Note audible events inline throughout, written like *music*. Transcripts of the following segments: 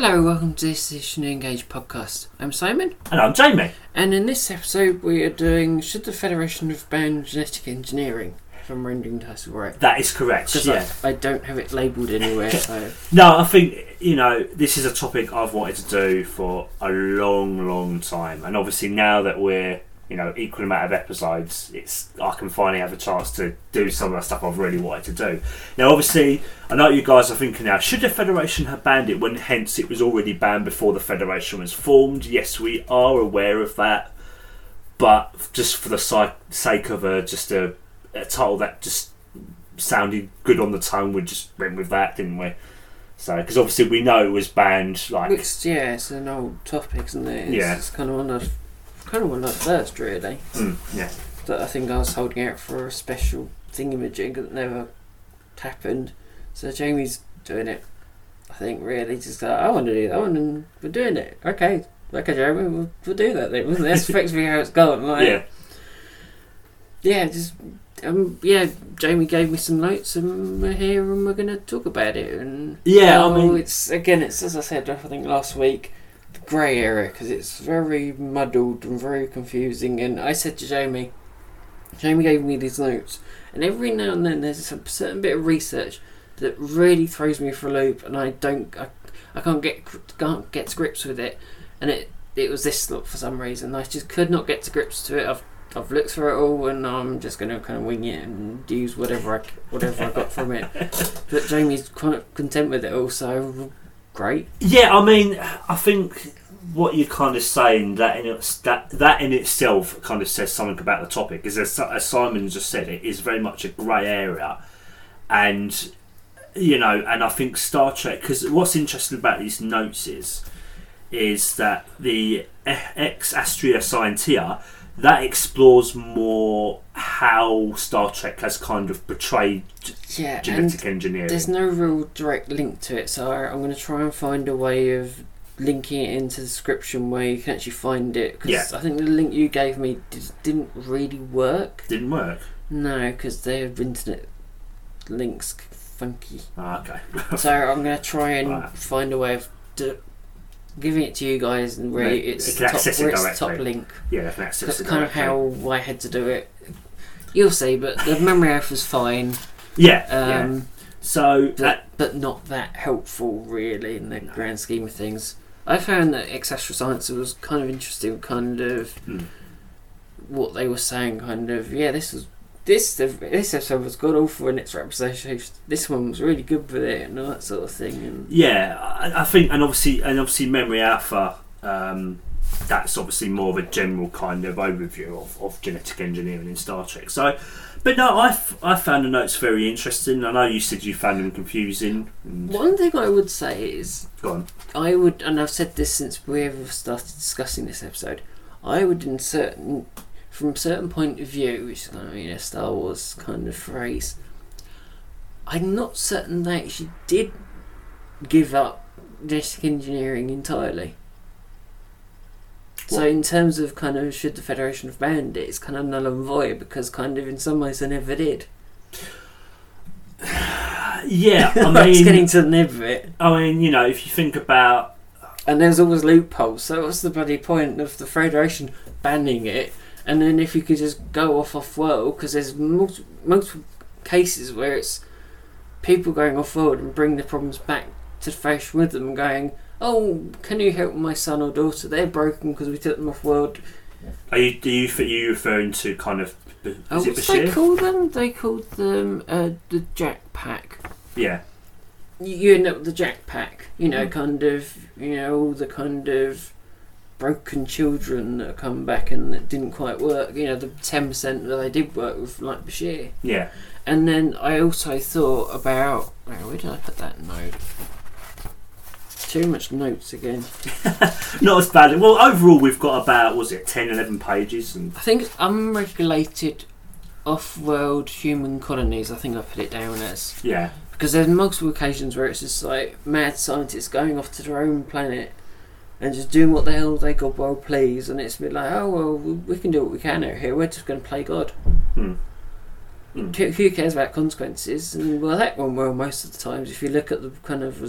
Hello, welcome to this edition of Engage podcast. I'm Simon, And I'm Jamie. and in this episode we are doing Should the Federation have banned genetic engineering? If I'm rendering the title right. That is correct. Because Yeah. I, I don't have it labelled anywhere, so. *laughs* No, I think you know this is a topic I've wanted to do for a long, long time, and obviously now that we're you know equal amount of episodes, it's I can finally have a chance to do some of the stuff I've really wanted to do. Now, obviously, I know you guys are thinking now, should the Federation have banned it when hence it was already banned before the Federation was formed? Yes, we are aware of that, but just for the sake of a just a, a title that just sounded good on the tongue, we just went with that, didn't we? So, because obviously we know it was banned, like It's, yeah, it's an old topic, isn't it? It's, Yeah. It's kind of one of, kind of one the first, really. mm, yeah, That I think I was holding out for a special thingamajig that never happened. So Jamie's doing it. I think really just like, I want to do that one, and we're doing it. Okay, okay, Jamie, we'll, we'll do that then. *laughs* That's effectively how it's going, gone. Like, yeah, yeah, just um, yeah. Jamie gave me some notes, and we're here, and we're going to talk about it. And Yeah, I mean- it's again, it's as I said, I think last week, grey area because it's very muddled and very confusing. And I said to Jamie, Jamie gave me these notes, and every now and then there's a certain bit of research that really throws me for a loop, and I don't, I, I can't get can't get to grips with it. And it it was this look for some reason. I just could not get to grips to it. I've I've looked through it all, and I'm just going to kind of wing it and use whatever I whatever I got from it. *laughs* But Jamie's quite content with it all, so great. yeah. I mean, I think what you're kind of saying that in its, that that in itself kind of says something about the topic. Is as, as Simon just said, it is very much a grey area, and you know, and I think Star Trek. Because what's interesting about these notes is is that the Ex Astris Scientia that explores more how Star Trek has kind of portrayed Yeah, genetic engineering. there's no real direct link to it, so I'm going to try and find a way of linking it into the description where you can actually find it. Because Yeah. I think the link you gave me did, didn't really work. Didn't work. No, because their internet links funky. Ah, okay. *laughs* so I'm going to try and Right. find a way of do, giving it to you guys and where Right, it's the top, it where it's the top link. yeah, they can access That's it kind of how I had to do it. You'll see, but the memory alpha was fine. Yeah, yeah. Um, So but, that, but not that helpful really in the No. grand scheme of things. I found that Astral Science was kind of interesting, kind of Hmm. what they were saying. Kind of yeah, this was this this episode was god awful in its representation. This one was really good with it and all that sort of thing. And yeah, I, I think, and obviously, and obviously, memory alpha. Um, that's obviously more of a general kind of overview of, of genetic engineering in Star Trek. So, but no, I, f- I found the notes very interesting. I know you said you found them confusing. One thing I would say is Go on. I would, and I've said this since we ever started discussing this episode. I would insert from a certain point of view, which is kind of you know Star Wars kind of phrase. I'm not certain they actually did give up genetic engineering entirely. So in terms of kind of should the Federation have banned it, it's kind of null and void because kind of in some ways they never did. *sighs* Yeah, *laughs* I mean, getting to the nib of it. I mean, you know, if you think about And there's always loopholes. So what's the bloody point of the Federation banning it? And then if you could just go off off world, because there's multiple, multiple cases where it's people going off world and bring the problems back to the Federation with them, going, "Oh, can you help my son or daughter? They're broken because we took them off world." Are you do you are you referring to kind of is Oh, it what they call them? They called them uh, the Jack Pack. Yeah, you you end up with the Jack Pack. You know, Mm. kind of, you know, all the kind of broken children that come back and that didn't quite work. You know, the ten percent that they did work with, like Bashir. yeah. And then I also thought about where, where did I put that note? Too much notes again. *laughs* Not as bad. Well, overall, we've got about was it 10, 11 pages, and I think it's unregulated off-world human colonies. I think I put it down as. yeah, Because there's multiple occasions where it's just like mad scientists going off to their own planet and just doing what the hell they God well please, and it's a bit like, oh well, we can do what we can out here. We're just going to play God. Hmm. Hmm. Who, cares about consequences? And well, that went well most of the times. If you look at the kind of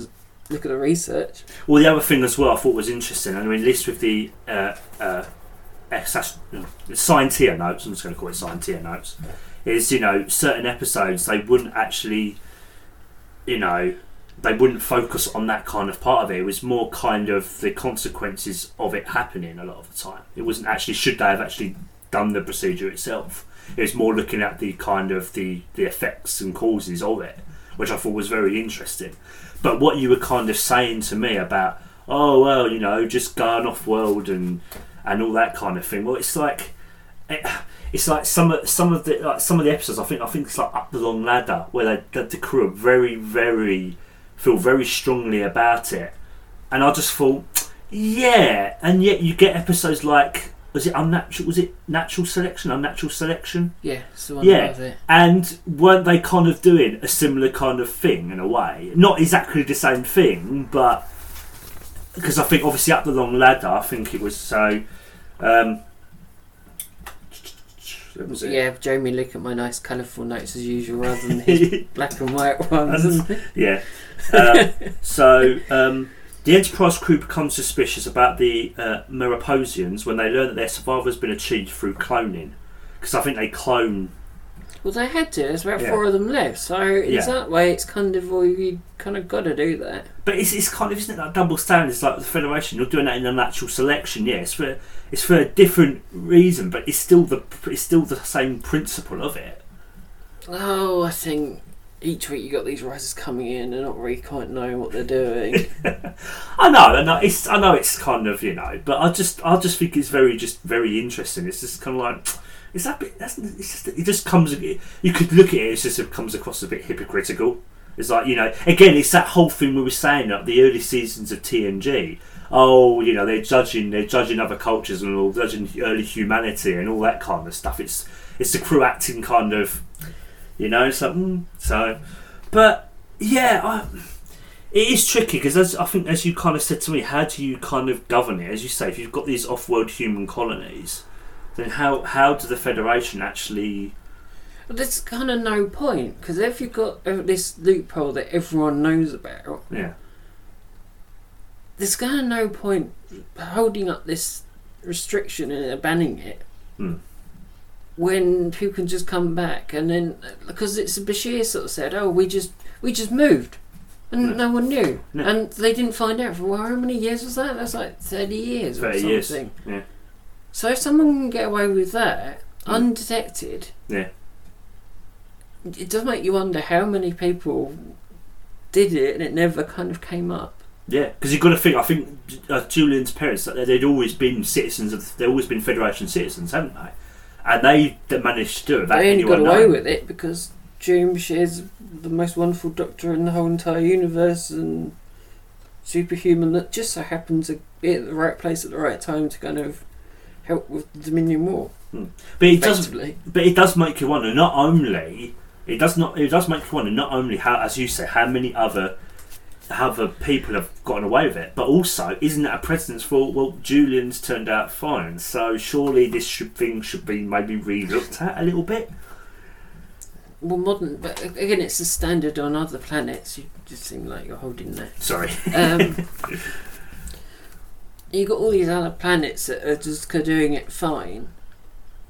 look at the research. Well, the other thing as well I thought was interesting, I mean, list with the uh, uh, Scientia notes, I'm just going to call it Scientia notes, is, you know, certain episodes they wouldn't actually, you know, they wouldn't focus on that kind of part of it. It was more kind of the consequences of it happening a lot of the time. It wasn't actually, should they have actually done the procedure itself? It was more looking at the kind of the, the effects and causes of it, which I thought was very interesting. But what you were kind of saying to me about, oh well, you know, just going off world and and all that kind of thing. Well, it's like it, it's like some of some of the like some of the episodes. I think I think it's like up the long ladder where they, the, the crew are very very feel very strongly about it, and I just thought, yeah, and yet you get episodes like. Was it unnatural? Was it natural selection? Unnatural selection? Yeah, Yeah. And weren't they kind of doing a similar kind of thing in a way? Not exactly the same thing, but because I think obviously up the long ladder, I think it was so. Um, was it. Yeah, Jamie, look at my nice colourful notes as usual rather than his *laughs* black and white ones. Yeah. Um, so um, the Enterprise crew becomes suspicious about the uh, Mariposans when they learn that their survival has been achieved through cloning. Because I think they clone. Well, they had to. There's about Yeah. four of them left. So in Yeah. that way, it's kind of well, you kind of got to do that. But it's, it's kind of isn't it that double standard? It's like the Federation. You're doing that in a natural selection. Yeah, it's for it's for a different reason, but it's still the it's still the same principle of it. Oh, I think each week you got these writers coming in and not really quite knowing what they're doing. *laughs* I know, I know. It's I know it's kind of you know, but I just I just think it's very just very interesting. It's just kind of like. Is that bit? That's, it's just, it just comes. You could look at it. It's just it comes across a bit hypocritical. It's like you know, again, it's that whole thing we were saying at the early seasons of TNG. Oh, you know, they're judging, they're judging other cultures and all, judging early humanity and all that kind of stuff. It's it's the crew acting kind of, you know, something. Mm, so, but yeah, I, it is tricky because as I think, as you kind of said to me, how do you kind of govern it? As you say, if you've got these off-world human colonies, then how how do the Federation actually? But there's kind of no point because if you've got uh, this loophole that everyone knows about, Yeah, there's kind of no point holding up this restriction and banning it Hmm. when people can just come back and then because it's Bashir sort of said, "Oh, we just we just moved." And Yeah. no one knew, No. and they didn't find out for well, how many years was that? That's like thirty years or thirty something. years. Yeah, So if someone can get away with that Mm. undetected, Yeah. it does make you wonder how many people did it and it never kind of came up. yeah. Because you've got to think. I think uh, Julian's parents that they'd always been citizens of. They've always been Federation citizens, haven't they? And they managed to do it. without they only got anyone away knowing. with it because June is the most wonderful doctor in the whole entire universe and superhuman that just so happens to be at the right place at the right time to kind of help with the Dominion War. But it does. But it does make you wonder. Not only it does not. It does make you wonder. Not only how, as you say, how many other other people have gotten away with it, but also isn't that a precedence for well, Julian's turned out fine. So surely this should, thing should be maybe re-looked at a little bit. Well, modern, but again, it's the standard on other planets. You just seem like you're holding that. Sorry. Um, *laughs* you got all these other planets that are just doing it fine.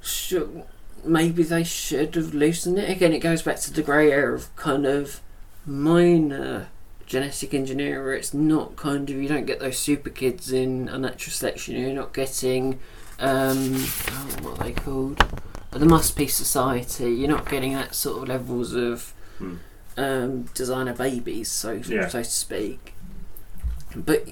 Should, maybe they should have loosened it. Again, it goes back to the grey area of kind of minor genetic engineering where it's not kind of you don't get those super kids in unnatural selection. You're not getting um, oh, what are they called? The Must Be Society. You're not getting that sort of levels of Hmm. um, designer babies, so Yeah. so to speak. But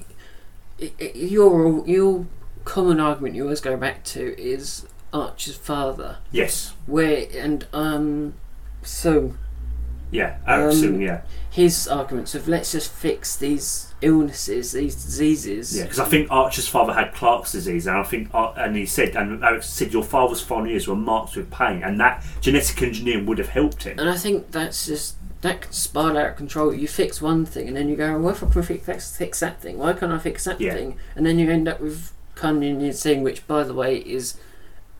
your your common argument you always go back to is Archer's father, Yes. where and um, so Yeah. Absolutely. Um, yeah. his arguments of let's just fix these illnesses, these diseases. Yeah. Because I think Archer's father had Clarke's disease, and I think, Ar- and he said, and Alex said, your father's final years were marked with pain, and that genetic engineering would have helped him. And I think that's just that can spiral out of control. You fix one thing, and then you go, "Well, if I can fix, fix that thing, why can't I fix that Yeah. thing?" And then you end up with of thing, which, by the way, is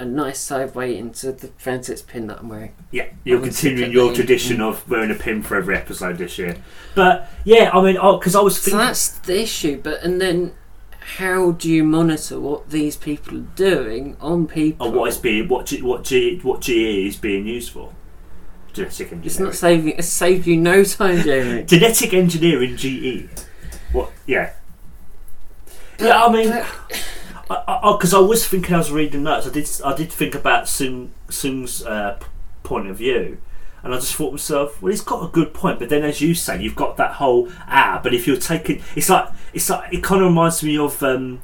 a nice segue into the Fansets pin that I'm wearing. Yeah, you're continuing your tradition of wearing a pin for every episode this year. But yeah, I mean, oh, because I was So thinking, that's the issue. But and then, how do you monitor what these people are doing on people? oh, what is being what G, what G, what GE is being used for? Genetic engineering. It's not saving. It's saved you no time, Jeremy. *laughs* Genetic engineering GE. What? Yeah. Yeah, I mean, because I, was thinking, I was reading notes. I did, I did think about Soong Soong's uh, point of view, and I just thought to myself, well, he's got a good point. But then, as you say, you've got that whole ah. But if you're taking, it's like, it's like, it kind of reminds me of. Um,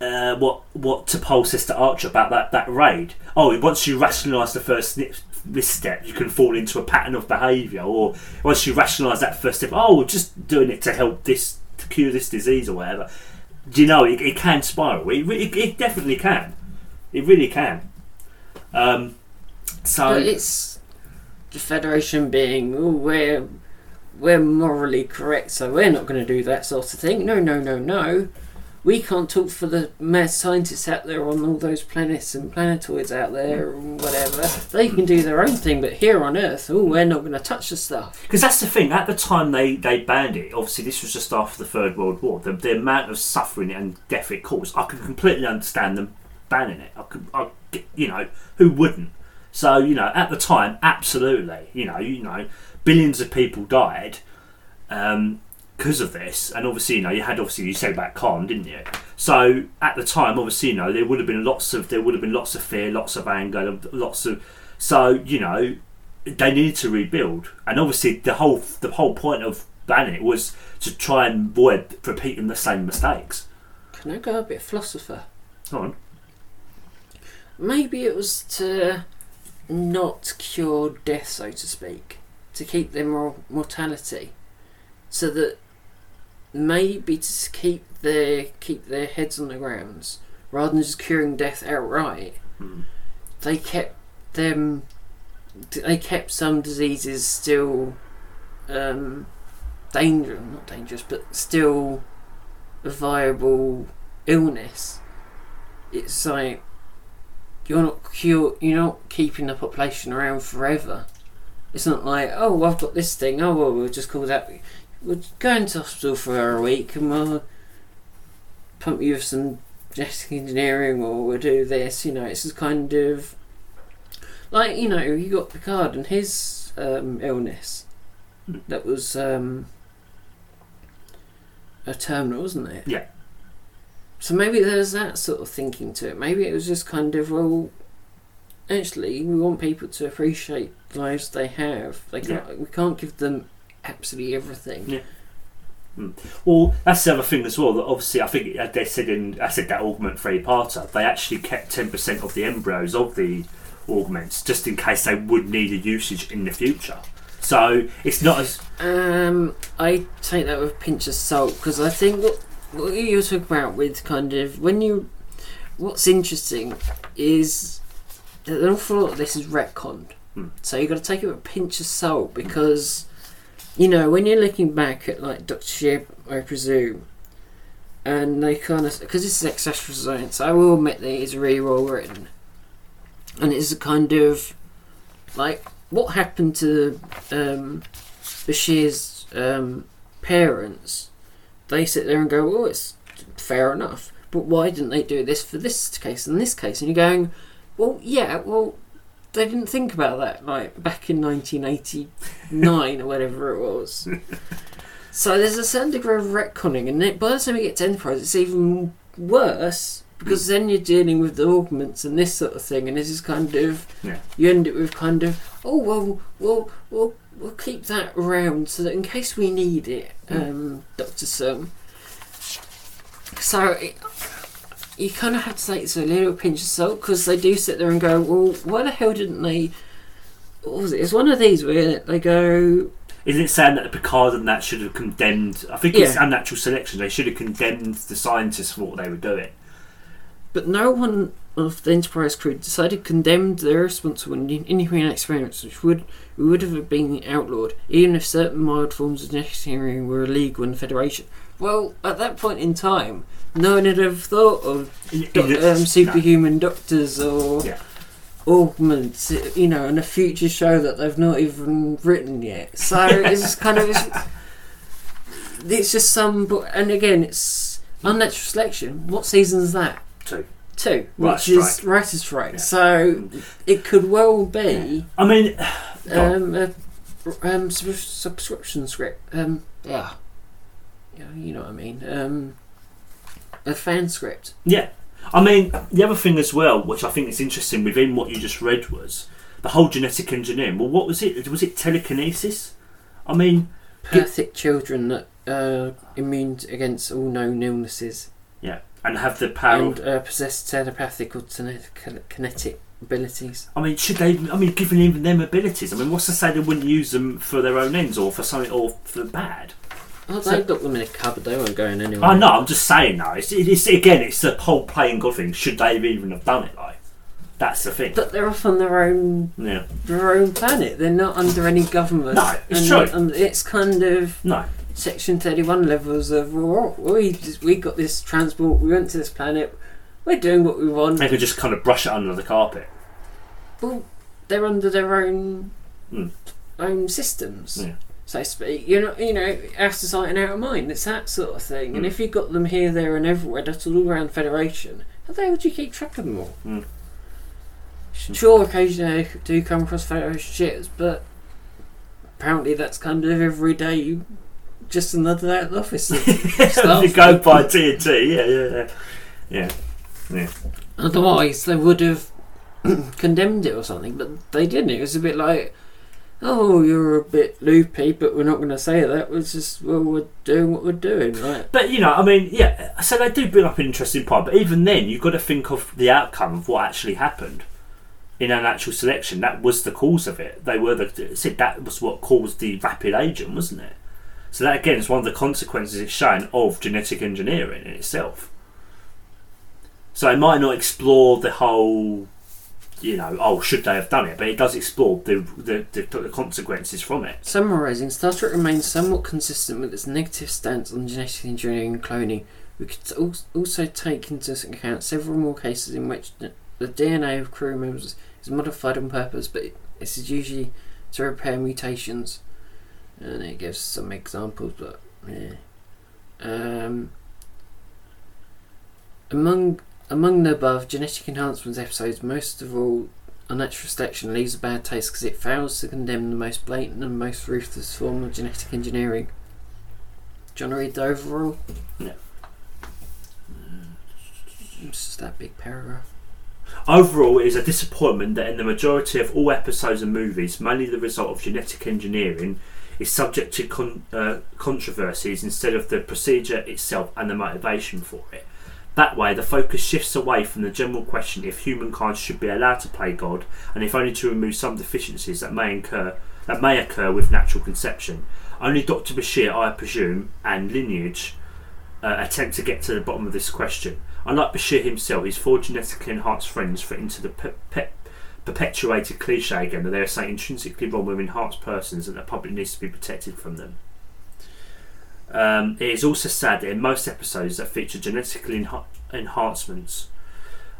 uh, what what T'Pol says to Archer about that, that raid. Oh, once you rationalise the first snip, misstep, you can fall into a pattern of behaviour. Or once you rationalise that first step, oh, we're just doing it to help this, to cure this disease or whatever. Do you know, it, it can spiral. It, it, it definitely can. It really can. Um, so, But it's the Federation being, oh, we're we're morally correct, so we're not going to do that sort of thing. No, no, no, no. We can't talk for the mad scientists out there on all those planets and planetoids out there and whatever. They can do their own thing, but here on Earth, oh, we're not going to touch the stuff. Because that's the thing. At the time they, they banned it, obviously this was just after the Third World War. The, the amount of suffering and death it caused, I can completely understand them banning it. I could, I, you know, who wouldn't? So you know, at the time, absolutely. You know, you know, billions of people died um, because of this, and obviously, you know, you had obviously you said about Khan, didn't you? So at the time, obviously, you know, there would have been lots of there would have been lots of fear, lots of anger, lots of so you know they needed to rebuild, and obviously the whole the whole point of banning it was to try and avoid repeating the same mistakes. Can I go a bit philosopher? Go on. Maybe it was to not cure death, so to speak, to keep their mor- mortality, so that maybe to keep their keep their heads on the grounds rather than just curing death outright. Hmm. They kept them. They kept some diseases still um, dangerous, not dangerous, but still a viable illness. It's like you're not cure, you're not keeping the population around forever. It's not like oh I've got this thing. Oh well we'll just call that. We'll go into hospital for a week and we'll pump you with some genetic engineering or we'll do this. You know it's just kind of like you know you got Picard and his um, illness Hmm. that was um, a terminal, wasn't it? Yeah. So maybe there's that sort of thinking to it. Maybe it was just kind of well, actually, we want people to appreciate the lives they have. They can't, we can't give them absolutely everything. Yeah. Well, that's the other thing as well. That obviously, I think uh, they said in I said that augment three parter, they actually kept ten percent of the embryos of the augments just in case they would need a usage in the future. So it's not as Um, I take that with a pinch of salt because I think what, what you're talking about with kind of when you, what's interesting is that an awful lot of this is retconned. Hmm. So you've got to take it with a pinch of salt because, you know, when you're looking back at like Doctor Shib, I presume, and they kind of because this is extraterrestrial science, I will admit that it's really well written, and it's a kind of like what happened to um, Bashir's um, parents, they sit there and go, "Oh, it's fair enough." But why didn't they do this for this case and this case? And you're going, "Well, yeah, well, they didn't think about that like back in 1989 or whatever it was." *laughs* so there's a certain degree of retconning, and then by the time you get to Enterprise, it's even worse because then you're dealing with the augments and this sort of thing, and this is kind of Yeah. you end it with kind of oh well, we'll we'll we'll keep that around so that in case we need it, um, Doctor Soong. So it, you kind of have to take it a little pinch of salt because they do sit there and go, well, why the hell didn't they? What was it? It's one of these where they go, Isn't it saying that the Picard and that should have condemned? I think it's Yeah. unnatural selection. They should have condemned the scientists for what they were doing. but no one of the Enterprise crew decided condemned their responsible in inhuman experiments, which would would have been outlawed, even if certain mild forms of engineering were illegal in the Federation. Well, at that point in time, no one had ever thought of In- in doc- the- um, superhuman doctors or Yeah. augments, you know, in a future show that they've not even written yet. So it's *laughs* kind of it's, it's just some, bo- and again, it's unnatural selection. What season is that? Two. Two, Writer's which is strike. writer's strike. So it could well be I mean, *sighs* um, a um, sub- subscription script. Um, yeah, yeah, you know what I mean. Um, a fan script. Yeah. I mean, the other thing as well, which I think is interesting within what you just read, was the whole genetic engineering. Well, what was it? Was it telekinesis? I mean, Perfect children that uh, immune against all known illnesses yeah, and have the power. and uh, possess telepathic or kinetic abilities. I mean, should they? I mean, given even them abilities. I mean, what's to say they wouldn't use them for their own ends or for something or for the bad? Oh, So- they locked them in a cupboard. They weren't going anywhere. I know. I'm just saying though. It's, it's again, it's the whole playing God thing. Should they even have done it? Like, that's the thing. But they're off on their own Yeah. their own planet. They're not under any government. No, it's and, true. And it's kind of No. Section Thirty One levels of well, we just, we got this transport. We went to this planet. We're doing what we want. They could just kind of brush it under the carpet. Well, they're under their own Mm. own systems, Yeah. So to speak. You know, you know, out of sight and out of mind. It's that sort of thing. And Mm. if you've got them here, there, and everywhere, that's all around Federation. How the hell would you keep track of them all? Mm. Sure, occasionally I do come across Federation ships, but apparently that's kind of every day. Just another day at the office. *laughs* you go by TNT. Yeah, yeah, yeah. Yeah. Otherwise, they would have *clears throat* condemned it or something, but they didn't. It was a bit like, oh, you're a bit loopy, but we're not going to say that. We're just, well, we're doing what we're doing, right? But you know, I mean, yeah. So they do bring up an interesting point, but even then, you've got to think of the outcome of what actually happened in an actual selection. That was the cause of it. They were the said that was what caused the rapid aging, wasn't it? So that again is one of the consequences it's shown of genetic engineering in itself. So it might not explore the whole, you know, oh, should they have done it? But it does explore the the, the, the consequences from it. Summarising, Star Trek remains somewhat consistent with its negative stance on genetic engineering and cloning. We could al- also take into account several more cases in which the DNA of crew members is modified on purpose, but this is usually to repair mutations. And it gives some examples, but yeah. Um, among among the above genetic enhancements episodes, most of all unnatural selection leaves a bad taste because it fails to condemn the most blatant and most ruthless form of genetic engineering. Do you want to read the overall? Yeah. It's just that big paragraph. Overall, it is a disappointment that in the majority of all episodes and movies, mainly the result of genetic engineering, is subject to con- uh, controversies instead of the procedure itself and the motivation for it. That way, the focus shifts away from the general question if humankind should be allowed to play God, and if only to remove some deficiencies that may occur that may occur with natural conception. Only Dr. Bashir, I presume, and lineage uh, attempt to get to the bottom of this question. Unlike Bashir himself, his four genetically enhanced friends fit into the pe- pe- perpetuated cliche again that there is something intrinsically wrong with enhanced persons and the public needs to be protected from them. Um, it is also sad that in most episodes that feature genetically enha- enhancements,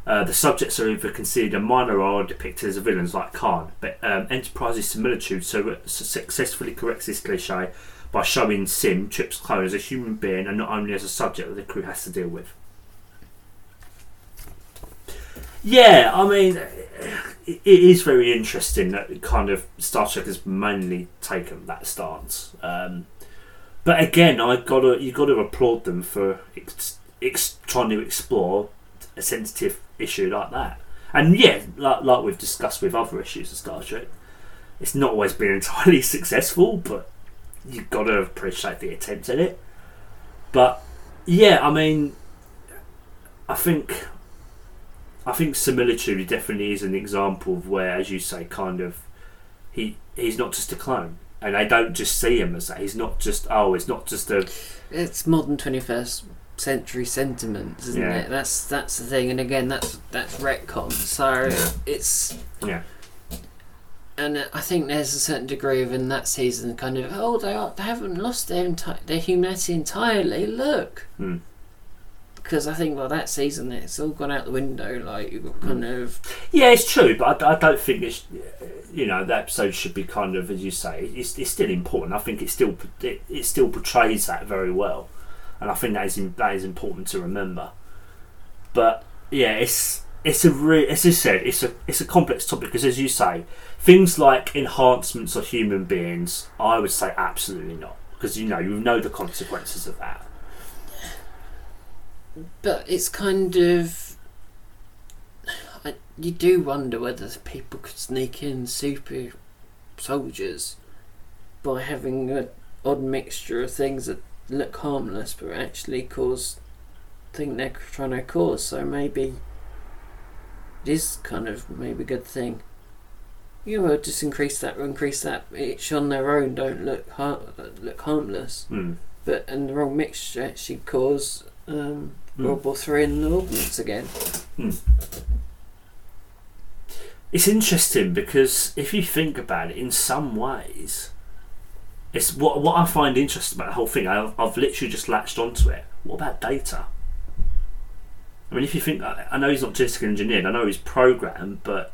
uh, the subjects are either considered a minor or depicted as villains like Khan. But um, Enterprise's similitude so successfully corrects this cliche by showing Sim, Trip's clone, as a human being and not only as a subject that the crew has to deal with. Yeah, I mean, it is very interesting that kind of Star Trek has mainly taken that stance. Um, but again, I gotta you got to applaud them for ex- ex- trying to explore a sensitive issue like that. And yeah, like, like we've discussed with other issues of Star Trek, it's not always been *laughs* entirely successful, but you've got to appreciate the attempt at it. But yeah, I mean, I think I think similitude definitely is an example of where, as you say, kind of he he's not just a clone, and I don't just see him as that. He's not just oh, it's not just a It's modern twenty first century sentiments, isn't Yeah. it? That's that's the thing, and again, that's that's retcon. So Yeah. it's yeah and I think there's a certain degree of in that season kind of oh they are, they haven't lost their enti- their humanity entirely. Look, Hmm. Because I think well that season it's all gone out the window. Like you've got kind mm. of Yeah, it's true, but I, I don't think it's you know the episode should be kind of as you say. It's, it's still important. I think it still it, it still portrays that very well, and I think that is that is important to remember. But yeah, it's it's a re- as you said, it's a it's a complex topic because as you say, things like enhancements of human beings, I would say absolutely not because you know you know the consequences of that. But it's kind of I, you do wonder whether people could sneak in super soldiers by having an odd mixture of things that look harmless but actually cause think they're trying to cause. So maybe it is kind of maybe a good thing. You know just increase that increase that each on their own don't look har- look harmless. Hmm. but and the wrong mixture actually cause um. World War Three and the ordnance again. It's interesting because if you think about it, in some ways, it's what what I find interesting about the whole thing. I've, I've literally just latched onto it. What about data? I mean, if you think, I I know he's not genetically engineered. I know he's programmed, but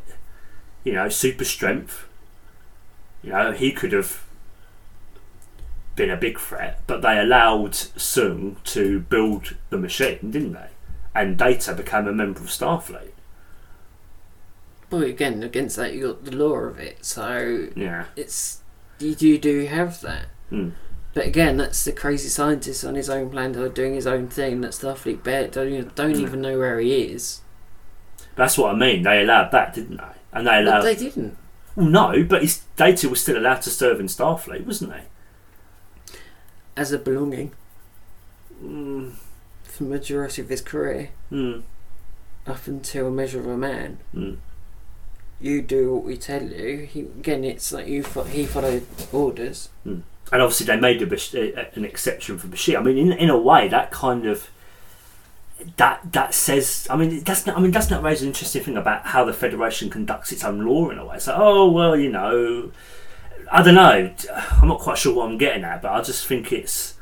you know, super strength. You know, he could have been a big threat, but they allowed Soong to build the machine, didn't they? And Data became a member of Starfleet. But again, against that you got the law of it, so Yeah. it's you do do have that. Hmm. But again, that's the crazy scientist on his own planet doing his own thing. That Starfleet bet don't even, don't even know where he is. That's what I mean. They allowed that, didn't they? And they But allowed. they didn't. Well, no, but his data was still allowed to serve in Starfleet, wasn't they? As a belonging Mm, for the majority of his career, mm, up until a measure of a man. mm. You do what we tell you. He, again, it's like you fo- he followed orders. And obviously, they made Bash- an exception for Bashir. I mean, in in a way, that kind of that that says. I mean, that's not. I mean, that's not raise an interesting thing about how the Federation conducts its own law in a way. So, oh well, you know, I don't know. I'm not quite sure what I'm getting at, but I just think it's.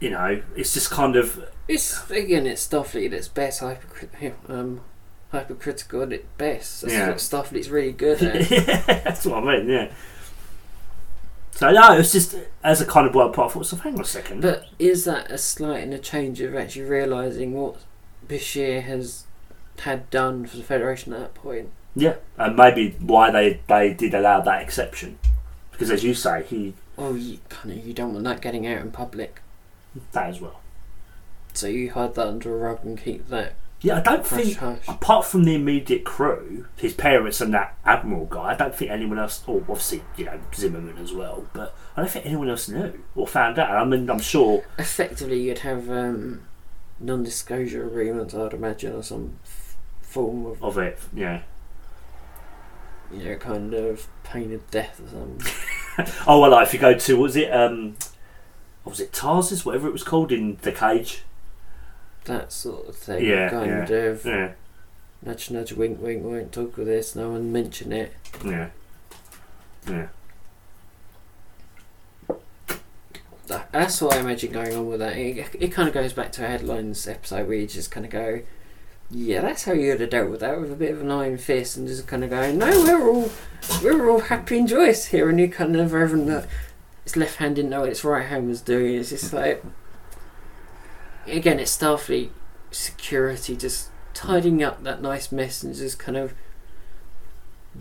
You know, it's just kind of It's again, it's Starfleet at its best, hypercrit- um, hypercritical at its best. That's Yeah. what Starfleet's really good at. *laughs* That's what I mean, yeah. So no, it's just as a kind of wild part. I thought, so hang on a second. but is that a slight and a change of actually realising what Bashir has had done for the Federation at that point? Yeah, and maybe why they they did allow that exception, because as you say, he Oh, you kind of you don't want that getting out in public, that as well. so you hide that under a rug and keep that Yeah, I don't hush think hush. apart from the immediate crew, his parents and that admiral guy, I don't think anyone else, or obviously you know Zimmerman as well, but I don't think anyone else knew or found out. I mean, I'm sure. Effectively, you'd have um, non-disclosure agreements, I'd imagine, or some f- form of Of it, yeah. You know kind of pain of death or something. *laughs* Oh well, like if you go to was it um, what was it Tarsus, whatever it was called in the cage? that sort of thing. Yeah, kind of Yeah, nudge, nudge, wink, wink. Won't talk of this. No one mention it. yeah, yeah. That's what I imagine going on with that. It, it kind of goes back to a headlines episode where you just kind of go, "Yeah, that's how you'd have dealt with that with a bit of an iron fist," and just kind of going, "No, we're all we're all happy and joyous here," and you kind of having that his left hand didn't know what its right hand was doing. It's just like again, it's Starfleet security just tidying up that nice mess and just kind of.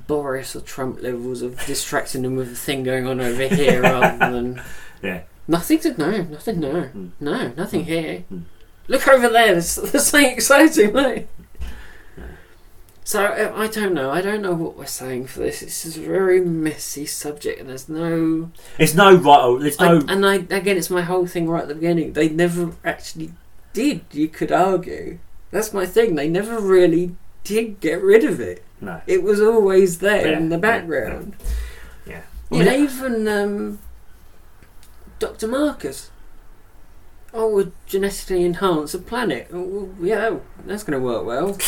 Boris or Trump levels of distracting them with the thing going on over here rather than *laughs* Yeah. Nothing to no, nothing no, Mm. no, nothing here. Mm. Look over there. There's, *laughs* there's something exciting, mate. So uh, I don't know. I don't know what we're saying for this. It's just a very messy subject, and there's no. It's no right. Or, there's I, no. and I again, it's my whole thing right at the beginning. They never actually did. You could argue. That's my thing. They never really did get rid of it. no. It was always there Yeah, in the yeah, background. Yeah. You I know, even um, Dr. Marcus. Oh, oh, we'll genetically enhance a planet. Oh, yeah, that's going to work well. *laughs*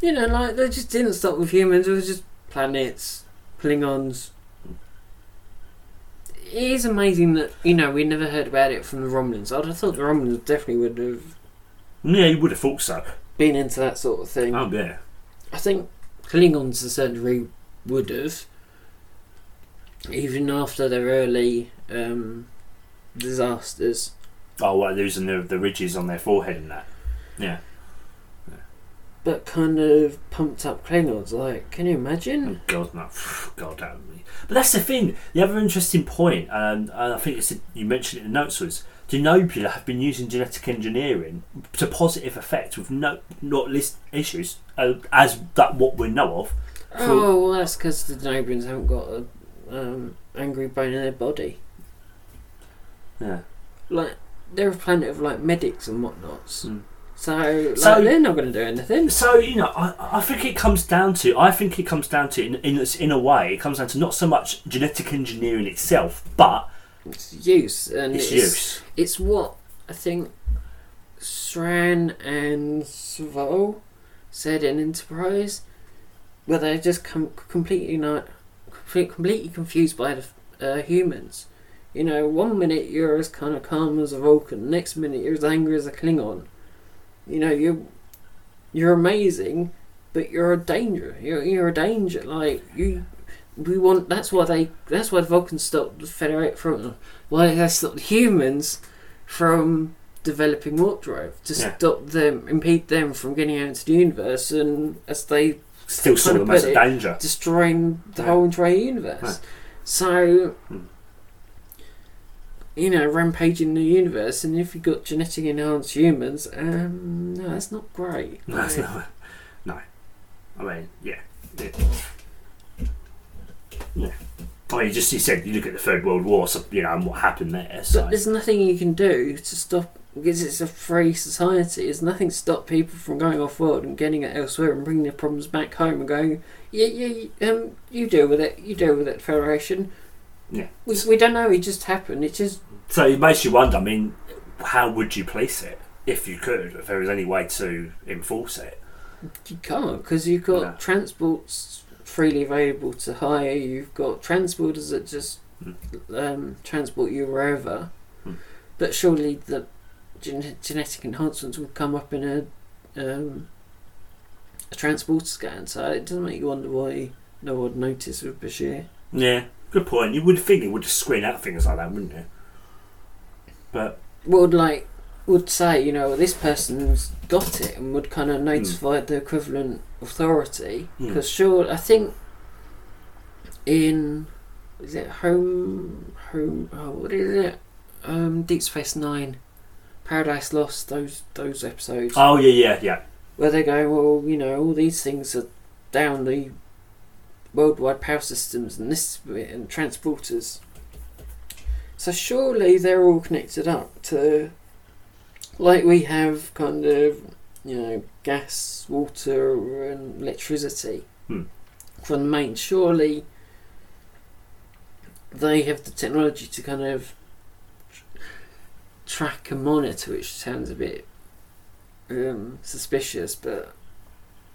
You know, like they just didn't stop with humans. It was just planets, Klingons. It is amazing that you know we never heard about it from the Romulans. I'd have thought the Romulans definitely would have Yeah, you would have thought so. been into that sort of thing. Oh yeah. I think Klingons to a certain degree would have, even after their early um, disasters. Oh, well, losing the the ridges on their forehead and that. Yeah. But kind of pumped up Klingons. Like, can you imagine? Oh, God, no. *sighs* God damn me. But that's the thing. The other interesting point, and, and I think it's you mentioned it in the notes, was Denobula have been using genetic engineering to positive effect with no not list issues uh, as that what we know of. Oh, well, that's because the Denobulans haven't got a um, angry bone in their body. Yeah. Like, they're a planet of like medics and whatnots. Mm. So, like, So- they're not going to do anything. So you know, I, I think it comes down to I think it comes down to in, in in a way it comes down to not so much genetic engineering itself, but It's use and its it's, use. It's what I think Shran and Soval said in Enterprise, where they just come completely not completely confused by the uh, humans. You know, one minute you're as kind of calm as a Vulcan, next minute you're as angry as a Klingon. You know, you you're amazing, but you're a danger. You're you're a danger. Like you, we want. That's why they. That's why the Vulcans stopped the Federate from. Why they stopped humans from developing warp drive to Yeah. stop them, impede them from getting out into the universe, and as they Still sort of to them as put a it- danger. destroying the Yeah. whole entire universe. Right. So, Hmm. you know, rampaging the universe, and if you've got genetic enhanced humans, um, no, that's not great. *laughs* No, Like, not. No. I mean, yeah. yeah. Yeah. I mean, you just you said you look at the Third World War, so you know, and what happened there. So But there's nothing you can do to stop because it's a free society. There's nothing to stop people from going off world and getting it elsewhere and bringing their problems back home and going, yeah, yeah, um, you deal with it. You deal with it, Federation. Yeah. We, we don't know. It just happened. It just So it makes you wonder. I mean, how would you police it if you could? If there was any way to enforce it? you can't because you've got No. transports freely available to hire. You've got transporters that just Hmm. um, transport you wherever. Hmm. But surely the gen- genetic enhancements would come up in a um, a transporter scan. So it doesn't make you wonder why no one noticed with Bashir. Yeah, good point. You would think it would just screen out things like that, wouldn't you? But Would like would say you know this person's got it and would kind of notify the equivalent authority Hmm. because sure I think in is it home home oh, what is it um Deep Space Nine Paradise Lost those those episodes oh yeah, yeah, yeah. where they go well you know all these things are down the worldwide power systems and this bit and transporters so surely they're all connected up to like we have kind of you know gas water and electricity Hmm. from the main surely they have the technology to kind of track and monitor which sounds a bit um, suspicious but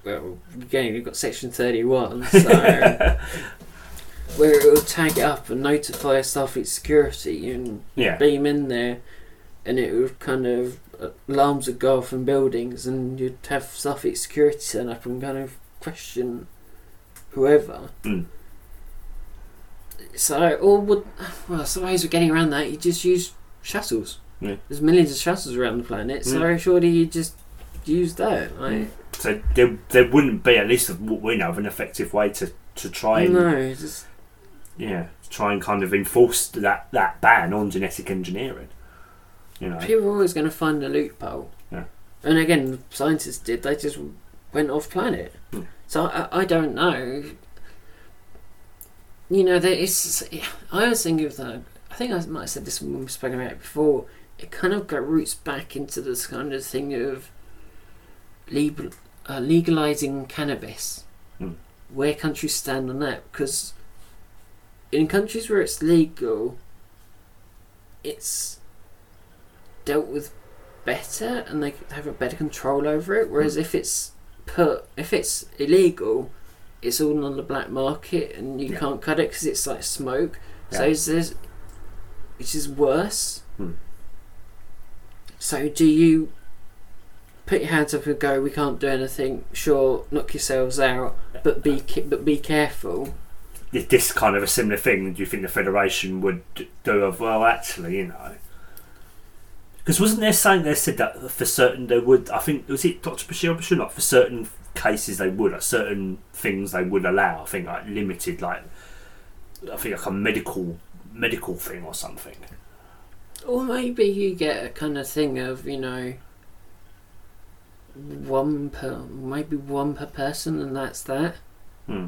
well again you've got section 31 so *laughs* where it will tag it up and notify Starfleet security and Yeah. beam in there, and it would kind of uh, alarms would go off in buildings, and you'd have Starfleet security turn up and kind of question whoever. Mm. So, or would well, I suppose we're getting around that. You just use shuttles. Yeah. There's millions of shuttles around the planet, so Mm. surely you just use that. Like, So there, there wouldn't be, at least of what we know, of an effective way to, to try and no, just yeah, try and kind of enforce that, that ban on genetic engineering. You know, people are always going to find a loophole. Yeah. And again, scientists did. They just went off planet. Hmm. So I, I don't know. You know, there is. I was thinking of that. I think I might have said this when we spoke about it before. It kind of got roots back into this kind of thing of legal, uh, legalizing cannabis. Hmm. Where countries stand on that, because in countries where it's legal, it's dealt with better and they have a better control over it. Whereas if it's put if it's illegal, it's all on the black market and you Yeah. can't cut it because it's like smoke. So Yeah. is this, which is worse. Hmm. So do you put your hands up and go? We can't do anything. Sure, knock yourselves out, but be but be careful. Is this kind of a similar thing? Do you think the federation would do? Of well, actually, you know, because wasn't there saying they said that for certain they would? I think was it Doctor Bashir Bashir not for certain cases they would, like certain things they would allow. I think like limited, like I think like a medical medical thing or something. Or maybe you get a kind of thing of you know one per maybe one per person and that's that. Hmm.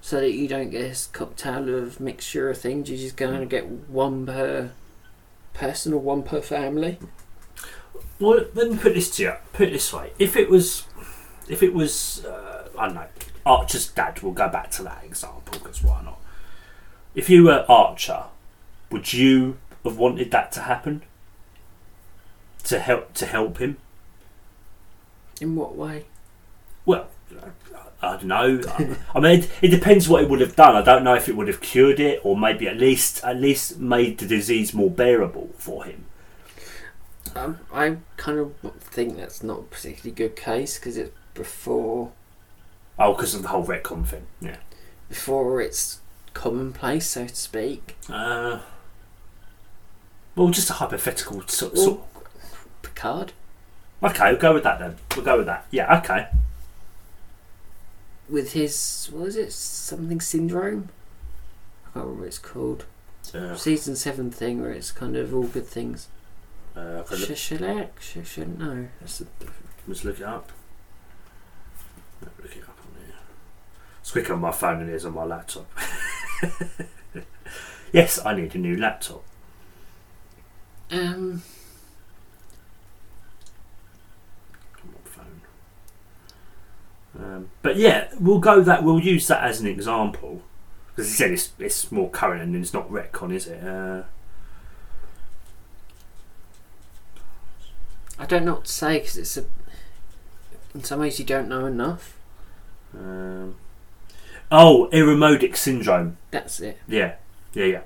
So that you don't get this cocktail of mixture of things. You're just going to get one per person or one per family. Well, let me put this to you. Put it this way: if it was, if it was, uh, I don't know, Archer's dad. We'll go back to that example because why not? If you were Archer, would you have wanted that to happen? To help to help him? In what way? Well, I don't know. I mean, it, it depends what it would have done. I don't know if it would have cured it or maybe at least at least made the disease more bearable for him. Um, I kind of think that's not a particularly good case because it's before Oh, because of the whole retcon thing. Yeah. before it's commonplace, so to speak. Uh, well, just a hypothetical sort. Well- sort. Picard Okay, we'll go with that then. We'll go with that. Yeah. Okay. with his what was it? Something syndrome. I can't remember what it's called. Season seven thing where it's kind of all good things. uh, okay, look- Shishilek? Shishil? No. That's a, let's look it up. Look it up on here. It's quicker on my phone than it is on my laptop. *laughs* yes, I need a new laptop. Um. Come on, phone. Um, but yeah, we'll go that. We'll use that as an example because he said it's it's more current and it's not retcon, is it? Uh, I don't know what to say because it's a. In some ways, you don't know enough. um, oh, Irumodic syndrome. That's it. Yeah, yeah, yeah.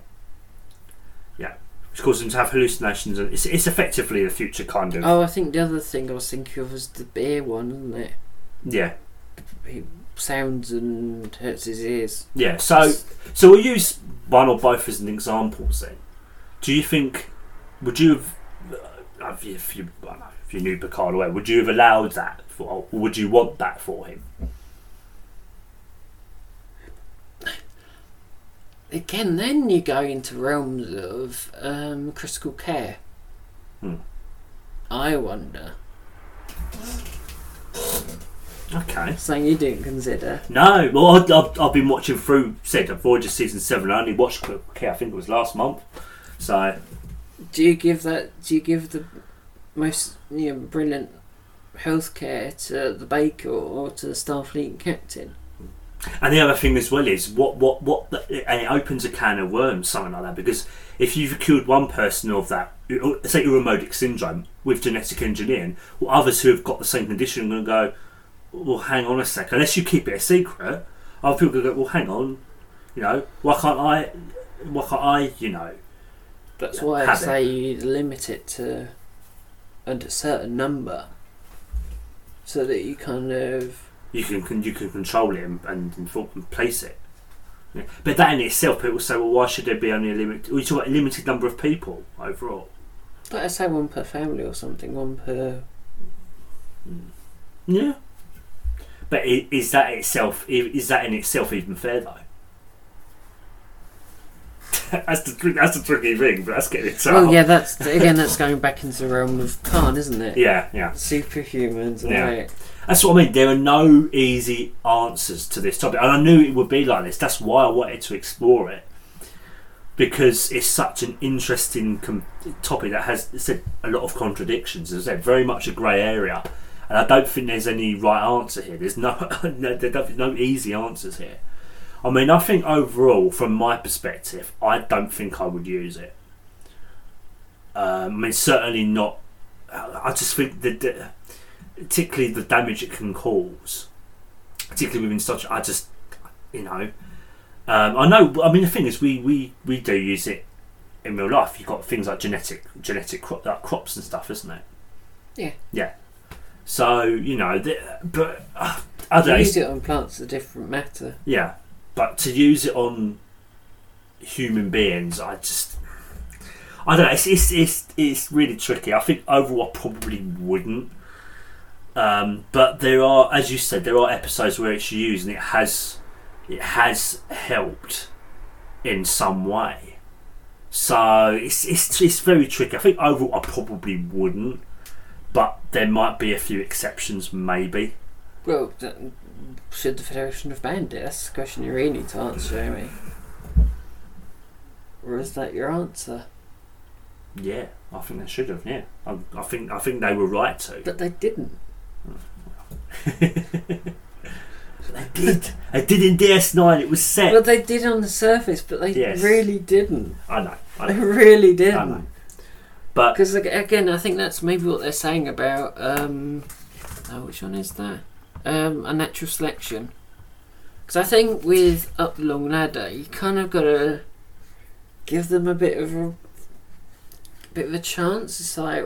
Which causes them to have hallucinations, and it's, it's effectively the future kind of Oh, I think the other thing I was thinking of was the beer one, isn't it? yeah, He sounds and hurts his ears. yeah. So, so we'll use one or both as an examples. Then, do you think would you have uh, if you if you, I don't know, if you knew Picard away, would you have allowed that, for, or would you want that for him? Again, then you go into realms of um, critical care. Hmm. I wonder. Okay. Something you didn't consider. No, well, I've, I've, I've been watching through said Voyager season seven. I only watched Critical Care. I think it was last month. So Do you give that? Do you give the most you know, brilliant healthcare to the baker or to the Starfleet captain? And the other thing as well is what what what, and it opens a can of worms, something like that. Because if you've cured one person of that, uh, say your Irumodic syndrome with genetic engineering, well, others who have got the same condition are going to go, well, hang on a sec. Unless you keep it a secret, other people are going to go, well, hang on, you know, why can't I? Why can't I? You know, That's why I have it. say you limit it to a certain number, so that you kind of you can, you can control it and, and, and place it. Yeah. But that in itself, people say, well, why should there be only a limit? We talk about a limited number of people overall. like I say one per family or something, one per. Mm. Yeah. But is that itself? Is that in itself even fair though? *laughs* that's the that's the tricky thing, but that's getting it. Well, yeah, that's again that's going back into the realm of Khan, isn't it? yeah, yeah. Superhumans, and Yeah. like, That's what I mean. There are no easy answers to this topic, and I knew it would be like this. That's why I wanted to explore it because it's such an interesting com- topic that has said a lot of contradictions. As I said, very much a grey area, and I don't think there's any right answer here. There's no, *laughs* no there's no easy answers here. I mean, I think overall, from my perspective, I don't think I would use it. Um, I mean, certainly not. I just think that. the particularly the damage it can cause, particularly within such. I just, you know, um, I know. I mean, the thing is, we we we do use it in real life. You've got things like genetic genetic crop, like crops and stuff, isn't it? Yeah. Yeah. So you know, the, but uh, I don't use it on plants a different matter. Yeah, but to use it on human beings, I just, I don't know. It's it's it's, it's really tricky. I think overall, I probably wouldn't. Um, but there are, as you said, there are episodes where it's used and it has, it has helped in some way. So it's it's it's very tricky. I think overall, I probably wouldn't. But there might be a few exceptions, maybe. Well, should the Federation have banned it? That's the question you really need to answer, Jamie. Or is that your answer? Yeah, I think they should have. Yeah, I, I think I think they were right to. But they didn't. They did. They did in DS9. It was set. Well, they did on the surface, but they Yes. really didn't. I know. I They know. really I know. didn't. But Because again, I think that's maybe what they're saying about. Um, oh, which one is that? Um, a natural selection. Because I think with Up the Long Ladder, you kind of got to give them a bit of a bit of a chance. It's like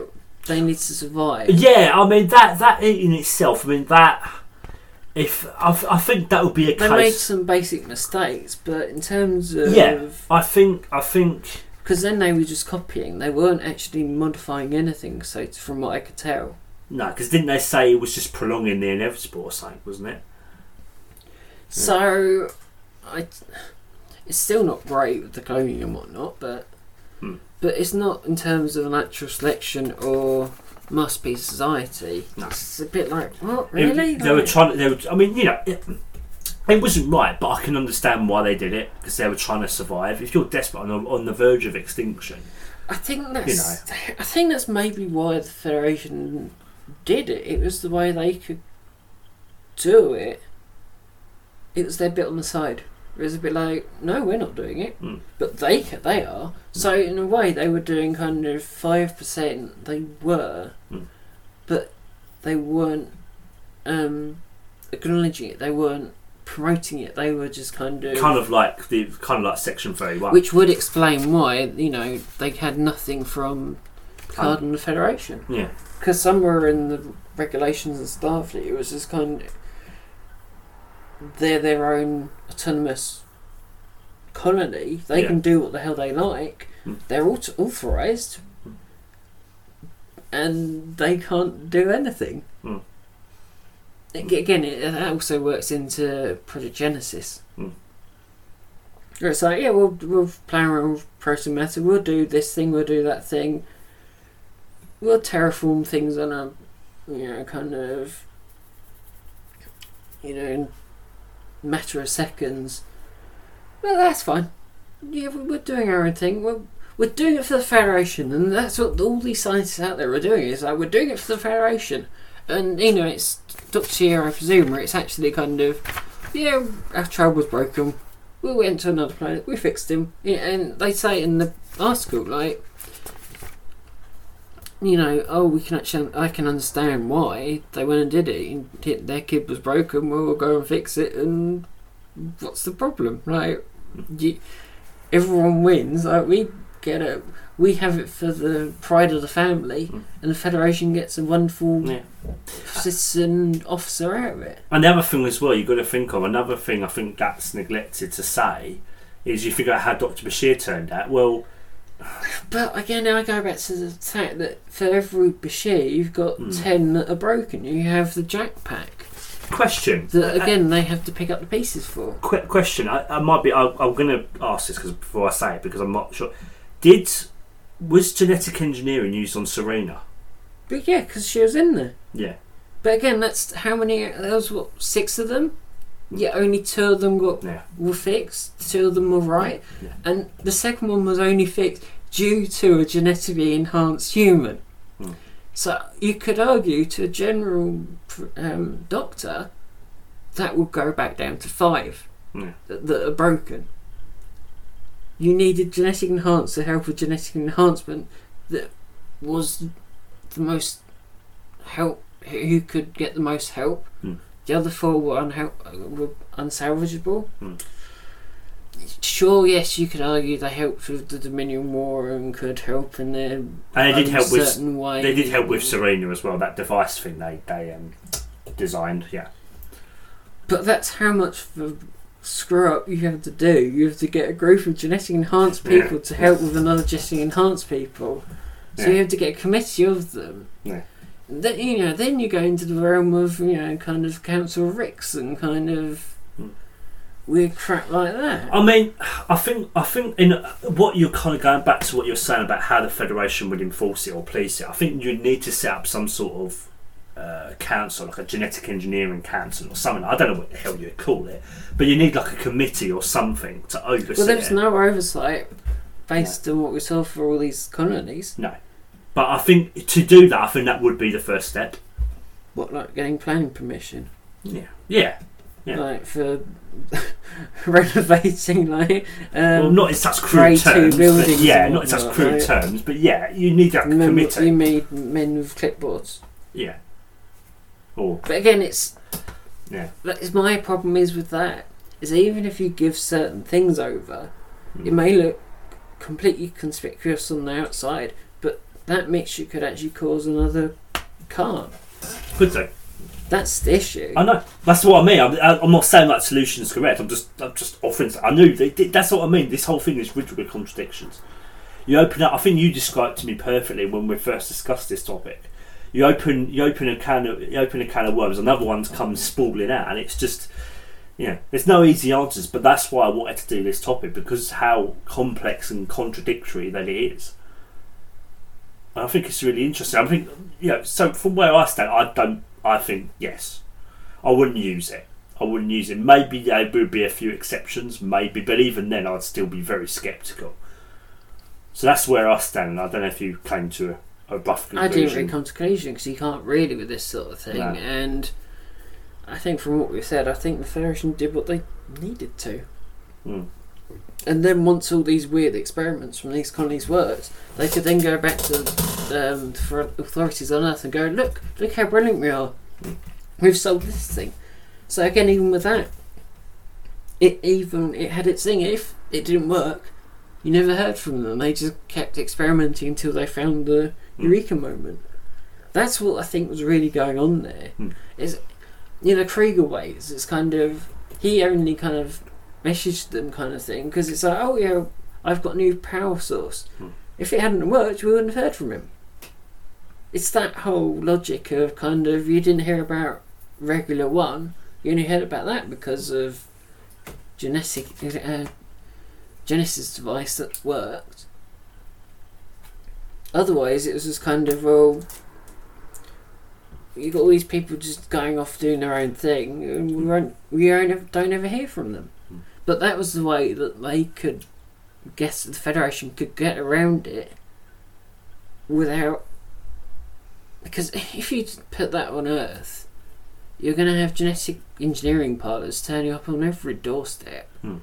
they need to survive. yeah, I mean that that in itself. I mean that. If I, I think that would be a case They made some basic mistakes, but in terms of Yeah. I think I think because then they were just copying. They weren't actually modifying anything. So it's from what I could tell. no, because didn't they say it was just prolonging the inevitable or something, wasn't it? So, I, it's still not great with the cloning and whatnot, but. But it's not in terms of natural selection or must be society. No. It's a bit like what It- really? they were trying. They were. I mean, you know. It, it wasn't right, but I can understand why they did it because they were trying to survive. If you're desperate on on the verge of extinction, I think that's. I think that's maybe why the Federation did it. It was the way they could do it. It was their bit on the side. It was a bit like, no, we're not doing it, Mm. but they they are. So in a way, they were doing kind of five percent. They were, Mm. but they weren't um, acknowledging it. They weren't promoting it. They were just kind of kind of like the kind of like Section Thirty One. which would explain why you know they had nothing from and the Federation yeah, because somewhere in the regulations and Starfleet it was just kind of they're their own autonomous colony. They Yeah. can do what the hell they like. Mm. They're auto- authorized, Mm. and they can't do anything. Mm. Again, it, that also works into Project Genesis. Mm. It's like, yeah, we'll we'll play around with protein matter. We'll do this thing. We'll do that thing. We'll terraform things on a, you know, kind of, you know, matter of seconds. Well, that's fine. Yeah, we- we're doing our own thing. We're we're doing it for the Federation, and that's what all these scientists out there are doing. Is like we're doing it for the Federation, and you know, it's Doctor Sierra, I presume, where it's actually kind of, yeah, our child was broken. We went to another planet. We fixed him. Yeah, and they say in the article, like, you know, oh, we can actually, I can understand why they went and did it. And Their kid was broken. Well, we'll go and fix it. And what's the problem? Like, you, everyone wins. Like, we get it. We have it for the pride of the family, Mm. and the Federation gets a wonderful yeah. citizen officer out of it. And the other thing as well, you've got to think of another thing. I think that's neglected to say is you figure out how Doctor Bashir turned out. Well, But again, I go back to the fact that for every Bashir, you've got Mm. ten that are broken. You have the Jack Pack question. that Uh, again they have to pick up the pieces for. Quick question. I, I might be. I, I'm going to ask this because before I say it because I'm not sure. Did was genetic engineering used on Sarina? But yeah, because she was in there. Yeah. But again, that's how many? There was what six of them. Yeah, only two of them got Yeah. were fixed. Two of them were right, Yeah. and the second one was only fixed due to a genetically enhanced human. Hmm. So you could argue to a general um, doctor that would go back down to five Yeah. that, that are broken. You needed genetic enhance to help with genetic enhancement that was the most help who could get the most help. Hmm. The other four were, unhelp, were unsalvageable. Hmm. Sure, yes, you could argue they helped with the Dominion War and could help in their And they did help with way. they did help with Sarina as well. That device thing they they um, designed. Yeah. But that's how much of a screw up you have to do. You have to get a group of genetic enhanced Yeah. people to help with another genetic enhanced people. So Yeah. you have to get a committee of them. Yeah. Then you know, then you go into the realm of you know, kind of Council Ricks and kind of Hmm. weird crap like that. I mean, I think I think in what you're kind of going back to what you're saying about how the federation would enforce it or police it. I think you need to set up some sort of uh, council, like a genetic engineering council or something. I don't know what the hell you would call it, but you need like a committee or something to oversee Well, there's it. no oversight based on what we saw for all these colonies. But I think to do that, I think that would be the first step. What, like getting planning permission? Yeah. Yeah. Yeah. Like for *laughs* renovating, like. Um, well, not in such crude terms. Buildings yeah, not in such crude right? terms. But yeah, you need like a men, committee. you made men with clipboards. Yeah. Or But again, it's Yeah. that is my problem is with that is even if you give certain things over, it Mm. may look completely conspicuous on the outside, that mixture could actually cause another calm. could do. That's the issue. I know. That's what I mean. I'm, I'm not saying that solution is correct. I'm just, I'm just offering. I knew they did. That's what I mean. This whole thing is riddled with contradictions. You open up. I think you described to me perfectly when we first discussed this topic. You open, you open a can of, you open a can of worms. Another one comes sprawling out, and it's just, you know, there's no easy answers. But that's why I wanted to do this topic because how complex and contradictory that it is. I think it's really interesting. I think, know, so from where I stand, I don't. I think yes. I wouldn't use it. I wouldn't use it. Maybe there would be a few exceptions, maybe, but even then, I'd still be very sceptical. So that's where I stand. I don't know if you came to a, a rough I didn't really come to conclusion because you can't really with this sort of thing, No. and I think from what we said, I think the Federation did what they needed to. Mm. And then once all these weird experiments from these colonies worked, they could then go back to um, for authorities on Earth and go, look, look how brilliant we are. We've solved this thing. So again, even with that, it even it had its thing. If it didn't work, you never heard from them. They just kept experimenting until they found the Mm. eureka moment. That's what I think was really going on there. Mm. Is you know Krieger ways. It's kind of he only kind of messaged them kind of thing because it's like oh yeah I've got a new power source. Mm. If it hadn't worked, we wouldn't have heard from him. It's that whole logic of kind of you didn't hear about Regula One, you only heard about that because of genetic uh, Genesis device that worked. Otherwise, it was just kind of well, you got all these people just going off doing their own thing, and we won't, we don't ever, don't ever hear from them. But that was the way that they could guess the Federation could get around it without. Because if you put that on Earth, you're going to have genetic engineering pilots turning up on every doorstep. Hmm.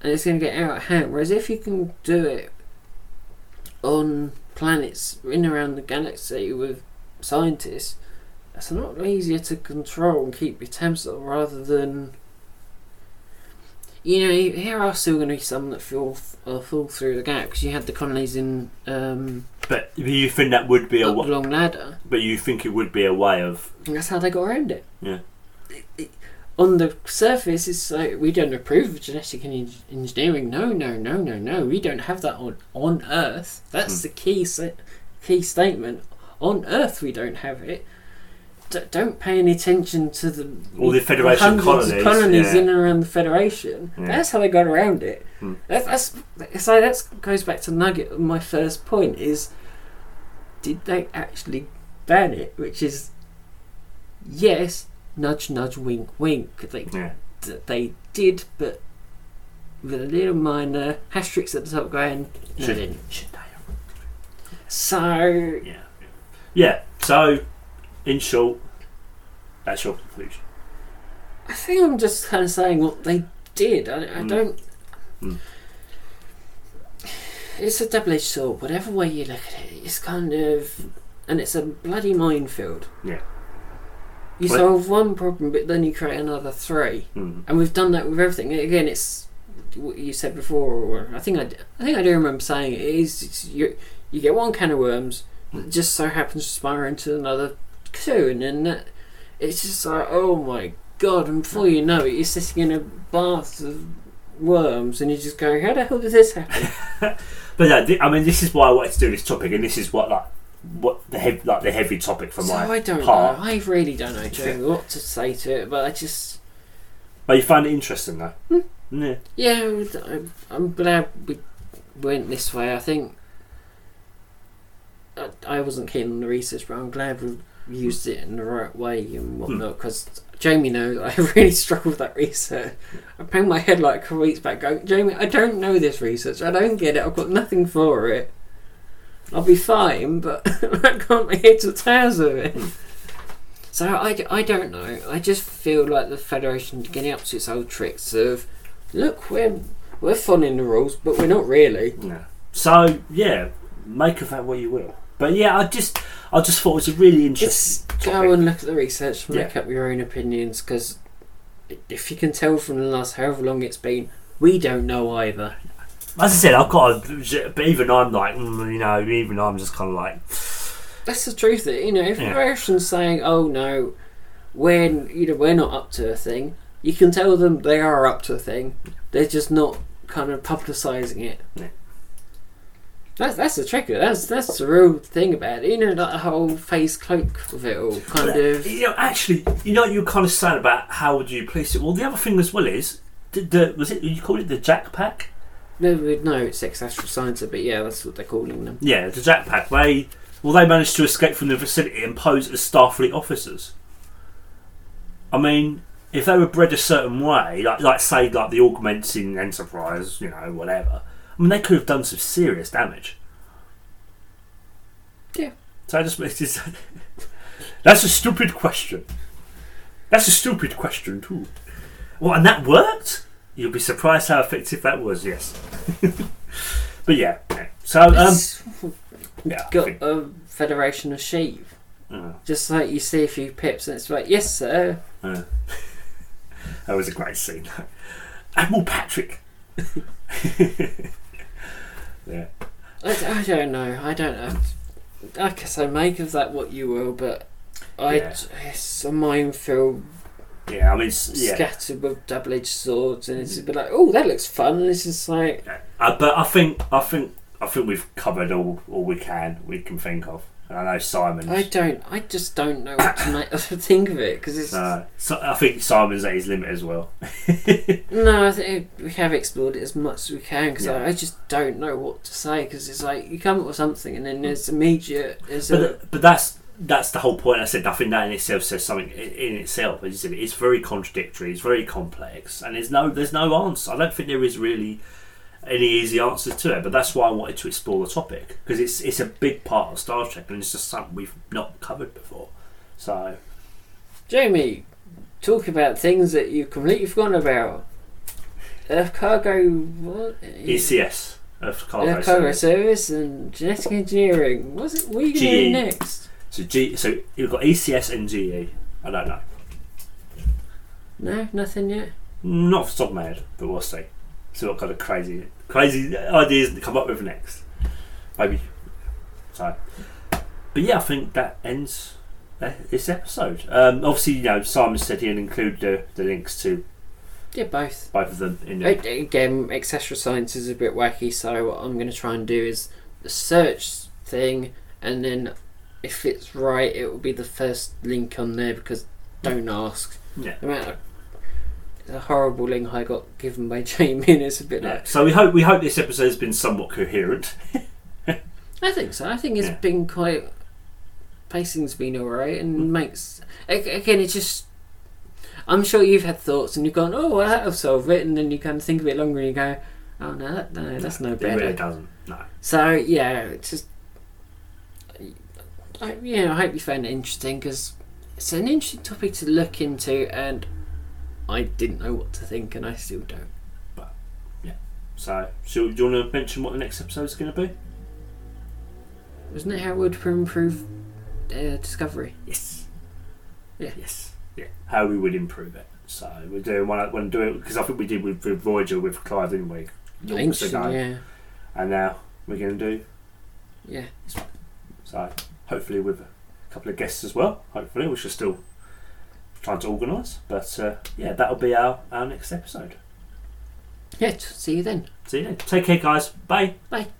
And it's going to get out of hand. Whereas if you can do it on planets in and around the galaxy with scientists, it's a lot easier to control and keep your temps rather than. You know, here are still going to be some that fall, uh, fall through the gap because you had the colonies in um, But you think that would be a wa- Long Ladder. but you think it would be a way of And that's how they got around it. Yeah. It- it- on the surface, it's like we don't approve of genetic en- engineering. No, no, no, no, no. We don't have that on on Earth. That's Hmm. the key se- key statement. On Earth, we don't have it. D- don't pay any attention to the All the Federation colonies, colonies yeah. in and around the Federation. Yeah. That's how they got around it. Hmm. That's, that's so that goes back to nugget. My first point is, did they actually ban it? Which is, yes, nudge, nudge, wink, wink. They yeah. th- they did, but with a little minor asterisk at the top, going, no, Should- should they? So Yeah. Yeah. So, in short, that's your conclusion. I think I'm just kind of saying what they did. I, I Mm. don't. Mm. It's a double-edged sword. Whatever way you look at it, it's kind of, and it's a bloody minefield. Yeah. You Well- solve one problem, but then you create another three, Mm. and we've done that with everything. Again, it's what you said before, or I think I, I think I do remember saying it is it's, you you get one can of worms, that just so happens to spiral into another two, and that, it's just like oh my god! And before you know it, you're sitting in a bath of worms, and you're just going, how the hell did this happen? *laughs* But no, th- I mean, this is why I wanted to do this topic, and this is what like what the heavy like the heavy topic for so my I don't part. know. I really don't know, Joe, what to say to it, but I just. But you found it interesting though. Hmm. Yeah. Yeah, I'm- I'm glad we went this way. I think I, I wasn't keen on the research, but I'm glad we used it in the right way and hmm. whatnot. Because Jamie knows *laughs* I really struggle with that research. I banged my head like a couple weeks back, going, Jamie, I don't know this research. I don't get it. I've got nothing for it. I'll be fine, but *laughs* I can't head to tails of it. Hmm. So I, I don't know. I just feel like the Federation getting up to its old tricks of look, we're we're following the rules, but we're not really. Yeah. So yeah, make of that what you will. But yeah, I just I just thought it was a really interesting. Just go and look at the research, make Yeah. up your own opinions, because if you can tell from the last however long it's been, we don't know either. As I said, I've got a, but even I'm like, mm, you know, even I'm just kind of like, That's the truth. That You know, if Yeah. the Federation's saying, "Oh no, when you know we're not up to a thing," you can tell them they are up to a thing. They're just not kind of publicising it. Yeah. That's that's the trick. That's that's the real thing about it. You know, like the whole face cloak of it all, kind of. You know, actually, you know, you were kind of sad about how would you place it. Well, the other thing as well is, the, the was it you called it the Jack Pack? No, no, it's Ex Astris Scientia, but yeah, that's what they're calling them. Yeah, the Jack Pack. They well, they managed to escape from the vicinity and pose as Starfleet officers. I mean, if they were bred a certain way, like like say like the augments in Enterprise, you know, whatever. I mean, they could have done some serious damage. Yeah. So I just *laughs* that's a stupid question. That's a stupid question too. Well, and that worked. You'll be surprised how effective that was. Yes. *laughs* but yeah. yeah. So um, It's *laughs* yeah. Got a Federation of sheep. uh, Just like you see a few pips, and it's like, yes, sir. uh, that was a great scene. Admiral Patrick. Yeah. I, I don't know. I don't know. I guess I make of that what you will, but I, Yeah. it's a minefield Yeah. I mean, s- yeah. scattered with double-edged swords, and it's a bit like, oh, that looks fun. And it's just like. Uh, but I think I think I think we've covered all all we can we can think of. And I know Simon's. I don't, I just don't know what to make *laughs* think of it because it's No, so I think Simon's at his limit as well. *laughs* no. I think we have explored it as much as we can because Yeah. I, I just don't know what to say because it's like you come up with something and then there's immediate, there's But a, th- but that's that's the whole point. I said I think that in itself says something in itself. As you said, it's very contradictory. It's very complex, and there's no there's no answer. I don't think there is really any easy answers to it. But that's why I wanted to explore the topic because it's it's a big part of Star Trek, and it's just something we've not covered before. So Jamie, talk about things that you've completely forgotten about. Earth cargo, what? ECS of cargo, Earth cargo service. service and genetic engineering. What's it? What are you going to do next? So G so you've got ECS and GE. I don't know. No, nothing yet. Not off the top of my head, but we'll see. See what kind of crazy, crazy ideas to come up with next. Maybe. So, but yeah, I think that ends uh, this episode. Um, obviously, you know, Simon said he'll include the, the links to Yeah, both. both of them in A- the. Again, Ex Astris Scientia is a bit wacky, so what I'm going to try and do is the search thing, and then if it's right, it will be the first link on there because don't ask. Yeah. No matter the horrible link I got given by *laughs* Jamie, and it's a bit like So we hope we hope this episode has been somewhat coherent. I think so. I think it's Yeah. been quite. Pacing's been alright and Mm. makes. a- Again, it's just. I'm sure you've had thoughts and you've gone, oh, well, that'll solve it, and then you kind of think a bit longer and you go, oh, no, that, no that's no better. It really doesn't. No. So, yeah, it's just. I, yeah, I hope you found it interesting because it's an interesting topic to look into, and I didn't know what to think, and I still don't. But yeah. So, so do you want to mention what the next episode is going to be? Wasn't it how it would improve uh, discovery? Yes. Yeah. Yes. Yeah. How we would improve it. So we're doing one. Do doing because I think we did with, with Voyager with Clive, didn't we? Ago. yeah. And now we're going to do Yeah. so. Hopefully with a couple of guests as well. Hopefully, which are still trying to organise. But uh, yeah, that'll be our our next episode. Yeah, see you then. See you then. Take care, guys. Bye. Bye.